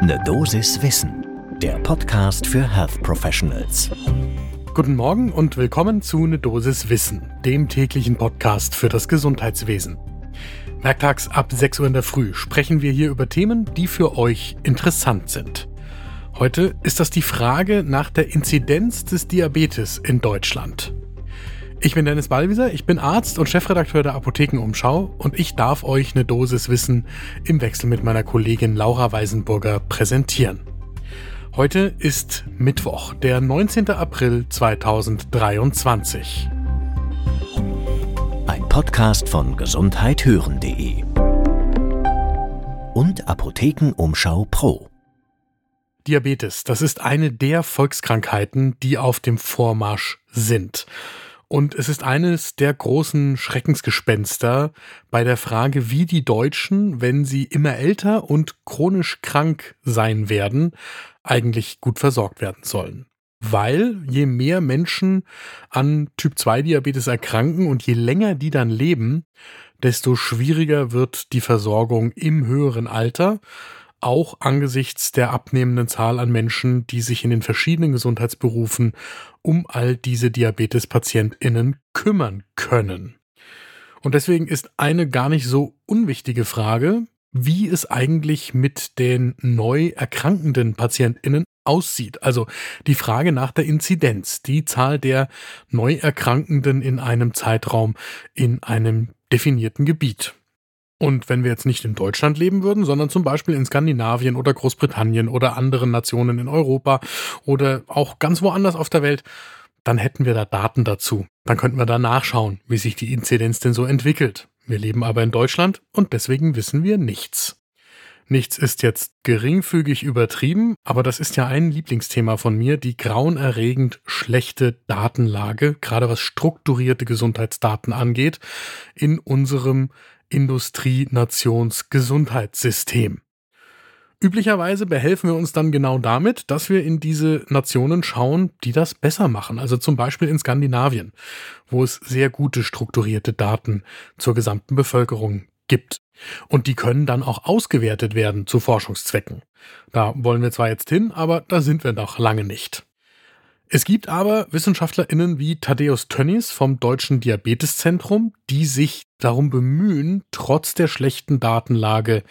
Ne Dosis Wissen, der Podcast für Health Professionals. Guten Morgen und willkommen zu Ne Dosis Wissen, dem täglichen Podcast für das Gesundheitswesen. Werktags ab 6 Uhr in der Früh sprechen wir hier über Themen, die für euch interessant sind. Heute ist das die Frage nach der Inzidenz des Diabetes in Deutschland. Ich bin Dennis Ballwieser, ich bin Arzt und Chefredakteur der Apothekenumschau und ich darf euch eine Dosis Wissen im Wechsel mit meiner Kollegin Laura Weisenburger präsentieren. Heute ist Mittwoch, der 19. April 2023. Ein Podcast von gesundheithören.de und Apothekenumschau Pro. Diabetes, das ist eine der Volkskrankheiten, die auf dem Vormarsch sind. Und es ist eines der großen Schreckensgespenster bei der Frage, wie die Deutschen, wenn sie immer älter und chronisch krank sein werden, eigentlich gut versorgt werden sollen. Weil je mehr Menschen an Typ-2-Diabetes erkranken und je länger die dann leben, desto schwieriger wird die Versorgung im höheren Alter auch angesichts der abnehmenden Zahl an Menschen, die sich in den verschiedenen Gesundheitsberufen um all diese Diabetespatientinnen kümmern können. Und deswegen ist eine gar nicht so unwichtige Frage, wie es eigentlich mit den neu erkrankenden Patientinnen aussieht. Also die Frage nach der Inzidenz, die Zahl der Neuerkrankenden in einem Zeitraum in einem definierten Gebiet. Und wenn wir jetzt nicht in Deutschland leben würden, sondern zum Beispiel in Skandinavien oder Großbritannien oder anderen Nationen in Europa oder auch ganz woanders auf der Welt, dann hätten wir da Daten dazu. Dann könnten wir da nachschauen, wie sich die Inzidenz denn so entwickelt. Wir leben aber in Deutschland und deswegen wissen wir nichts. Nichts ist jetzt geringfügig übertrieben, aber das ist ja ein Lieblingsthema von mir, die grauenerregend schlechte Datenlage, gerade was strukturierte Gesundheitsdaten angeht, in unserem Industrienationsgesundheitssystem. Üblicherweise behelfen wir uns dann genau damit, dass wir in diese Nationen schauen, die das besser machen. Also zum Beispiel in Skandinavien, wo es sehr gute strukturierte Daten zur gesamten Bevölkerung gibt. Und die können dann auch ausgewertet werden zu Forschungszwecken. Da wollen wir zwar jetzt hin, aber da sind wir noch lange nicht. Es gibt aber WissenschaftlerInnen wie Thaddeus Tönnies vom Deutschen Diabeteszentrum, die sich darum bemühen, trotz der schlechten Datenlage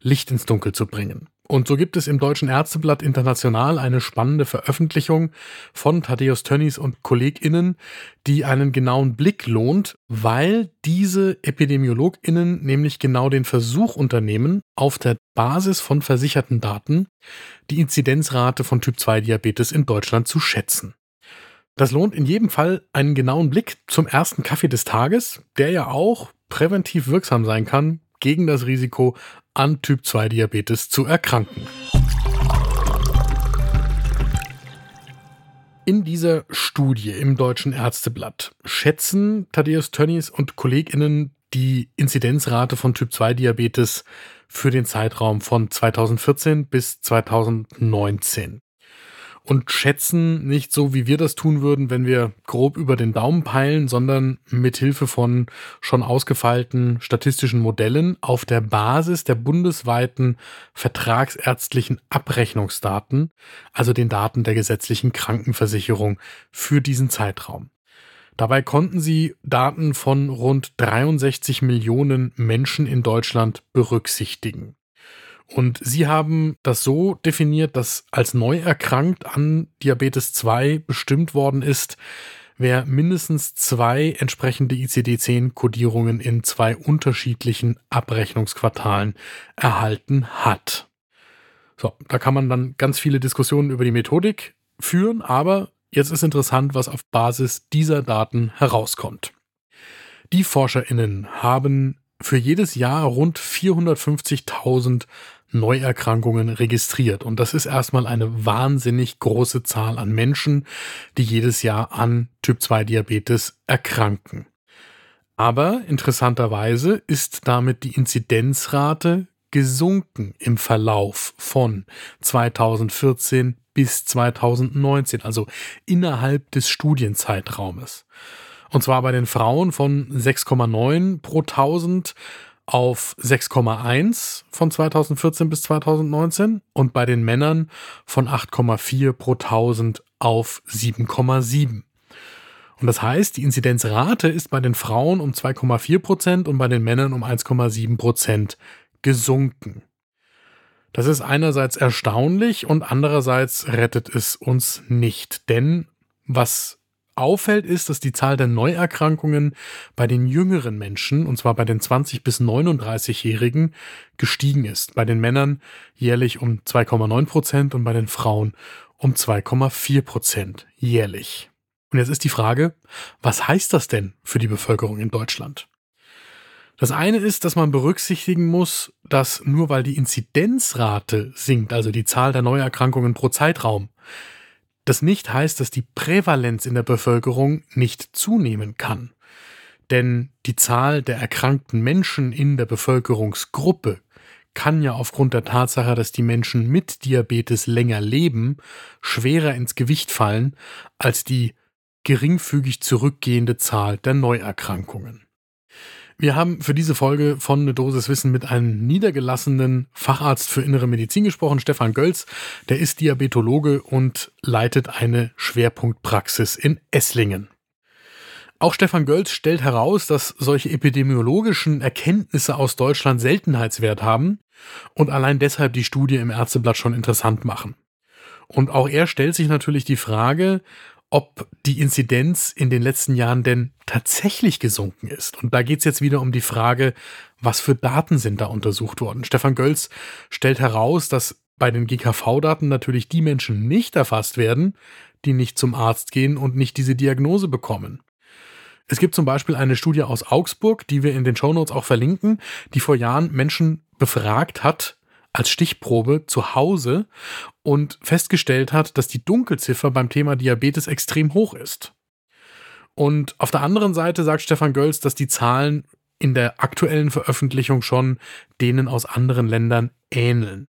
Licht ins Dunkel zu bringen. Und so gibt es im Deutschen Ärzteblatt International eine spannende Veröffentlichung von Thaddeus Tönnies und KollegInnen, die einen genauen Blick lohnt, weil diese EpidemiologInnen nämlich genau den Versuch unternehmen, auf der Basis von versicherten Daten die Inzidenzrate von Typ-2-Diabetes in Deutschland zu schätzen. Das lohnt in jedem Fall einen genauen Blick zum ersten Kaffee des Tages, der ja auch präventiv wirksam sein kann gegen das Risiko, an Typ-2-Diabetes zu erkranken. In dieser Studie im Deutschen Ärzteblatt schätzen Thaddeus Tönnies und KollegInnen die Inzidenzrate von Typ-2-Diabetes für den Zeitraum von 2014 bis 2019 und schätzen nicht so, wie wir das tun würden, wenn wir grob über den Daumen peilen, sondern mit Hilfe von schon ausgefeilten statistischen Modellen auf der Basis der bundesweiten vertragsärztlichen Abrechnungsdaten, also den Daten der gesetzlichen Krankenversicherung für diesen Zeitraum. Dabei konnten sie Daten von rund 63 Millionen Menschen in Deutschland berücksichtigen. Und sie haben das so definiert, dass als neu erkrankt an Diabetes 2 bestimmt worden ist, wer mindestens zwei entsprechende ICD-10-Kodierungen in zwei unterschiedlichen Abrechnungsquartalen erhalten hat. So, da kann man dann ganz viele Diskussionen über die Methodik führen, aber jetzt ist interessant, was auf Basis dieser Daten herauskommt. Die ForscherInnen haben für jedes Jahr rund 450.000 Neuerkrankungen registriert. Und das ist erstmal eine wahnsinnig große Zahl an Menschen, die jedes Jahr an Typ-2-Diabetes erkranken. Aber interessanterweise ist damit die Inzidenzrate gesunken im Verlauf von 2014 bis 2019, also innerhalb des Studienzeitraumes. Und zwar bei den Frauen von 6,9 pro 1000 auf 6,1 von 2014 bis 2019 und bei den Männern von 8,4 pro 1000 auf 7,7. Und das heißt, die Inzidenzrate ist bei den Frauen um 2,4 Prozent und bei den Männern um 1,7 Prozent gesunken. Das ist einerseits erstaunlich und andererseits rettet es uns nicht. Denn was auffällt, ist, dass die Zahl der Neuerkrankungen bei den jüngeren Menschen, und zwar bei den 20 bis 39-Jährigen, gestiegen ist. Bei den Männern jährlich um 2,9 Prozent und bei den Frauen um 2,4 Prozent jährlich. Und jetzt ist die Frage, was heißt das denn für die Bevölkerung in Deutschland? Das eine ist, dass man berücksichtigen muss, dass nur weil die Inzidenzrate sinkt, also die Zahl der Neuerkrankungen pro Zeitraum, das nicht heißt, dass die Prävalenz in der Bevölkerung nicht zunehmen kann. Denn die Zahl der erkrankten Menschen in der Bevölkerungsgruppe kann ja aufgrund der Tatsache, dass die Menschen mit Diabetes länger leben, schwerer ins Gewicht fallen als die geringfügig zurückgehende Zahl der Neuerkrankungen. Wir haben für diese Folge von Eine Dosis Wissen mit einem niedergelassenen Facharzt für innere Medizin gesprochen, Stefan Gölz. Der ist Diabetologe und leitet eine Schwerpunktpraxis in Esslingen. Auch Stefan Gölz stellt heraus, dass solche epidemiologischen Erkenntnisse aus Deutschland Seltenheitswert haben und allein deshalb die Studie im Ärzteblatt schon interessant machen. Und auch er stellt sich natürlich die Frage, ob die Inzidenz in den letzten Jahren denn tatsächlich gesunken ist. Und da geht es jetzt wieder um die Frage, was für Daten sind da untersucht worden. Stefan Gölz stellt heraus, dass bei den GKV-Daten natürlich die Menschen nicht erfasst werden, die nicht zum Arzt gehen und nicht diese Diagnose bekommen. Es gibt zum Beispiel eine Studie aus Augsburg, die wir in den Shownotes auch verlinken, die vor Jahren Menschen befragt hat, als Stichprobe zu Hause und festgestellt hat, dass die Dunkelziffer beim Thema Diabetes extrem hoch ist. Und auf der anderen Seite sagt Stefan Gölz, dass die Zahlen in der aktuellen Veröffentlichung schon denen aus anderen Ländern ähneln.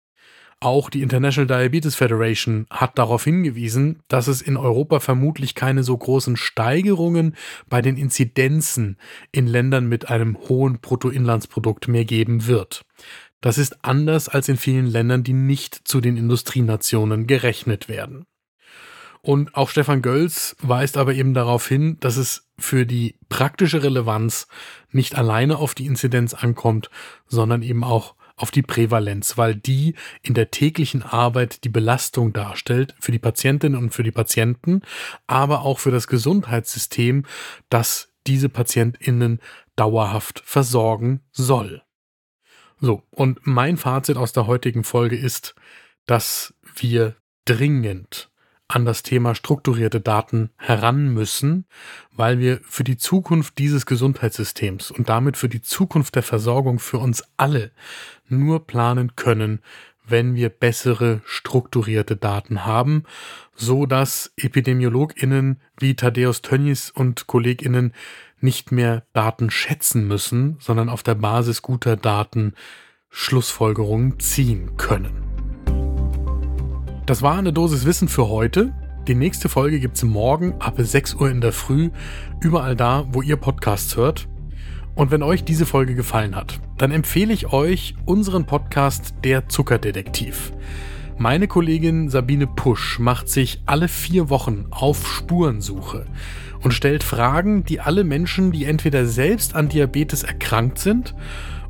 Auch die International Diabetes Federation hat darauf hingewiesen, dass es in Europa vermutlich keine so großen Steigerungen bei den Inzidenzen in Ländern mit einem hohen Bruttoinlandsprodukt mehr geben wird. Das ist anders als in vielen Ländern, die nicht zu den Industrienationen gerechnet werden. Und auch Stefan Gölz weist aber eben darauf hin, dass es für die praktische Relevanz nicht alleine auf die Inzidenz ankommt, sondern eben auch auf die Prävalenz, weil die in der täglichen Arbeit die Belastung darstellt für die Patientinnen und für die Patienten, aber auch für das Gesundheitssystem, das diese Patientinnen dauerhaft versorgen soll. So, und mein Fazit aus der heutigen Folge ist, dass wir dringend an das Thema strukturierte Daten heran müssen, weil wir für die Zukunft dieses Gesundheitssystems und damit für die Zukunft der Versorgung für uns alle nur planen können, wenn wir bessere strukturierte Daten haben, so dass Epidemiologinnen wie Thaddeus Tönnies und Kolleginnen nicht mehr Daten schätzen müssen, sondern auf der Basis guter Daten Schlussfolgerungen ziehen können. Das war eine Dosis Wissen für heute. Die nächste Folge gibt es morgen ab 6 Uhr in der Früh, überall da, wo ihr Podcasts hört. Und wenn euch diese Folge gefallen hat, dann empfehle ich euch unseren Podcast Der Zuckerdetektiv. Meine Kollegin Sabine Pusch macht sich alle vier Wochen auf Spurensuche und stellt Fragen, die alle Menschen, die entweder selbst an Diabetes erkrankt sind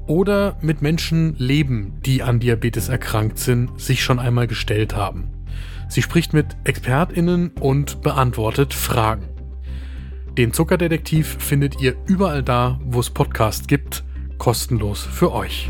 oder mit Menschen leben, die an Diabetes erkrankt sind, sich schon einmal gestellt haben. Sie spricht mit Expertinnen und beantwortet Fragen. Den Zuckerdetektiv findet ihr überall da, wo es Podcasts gibt, kostenlos für euch.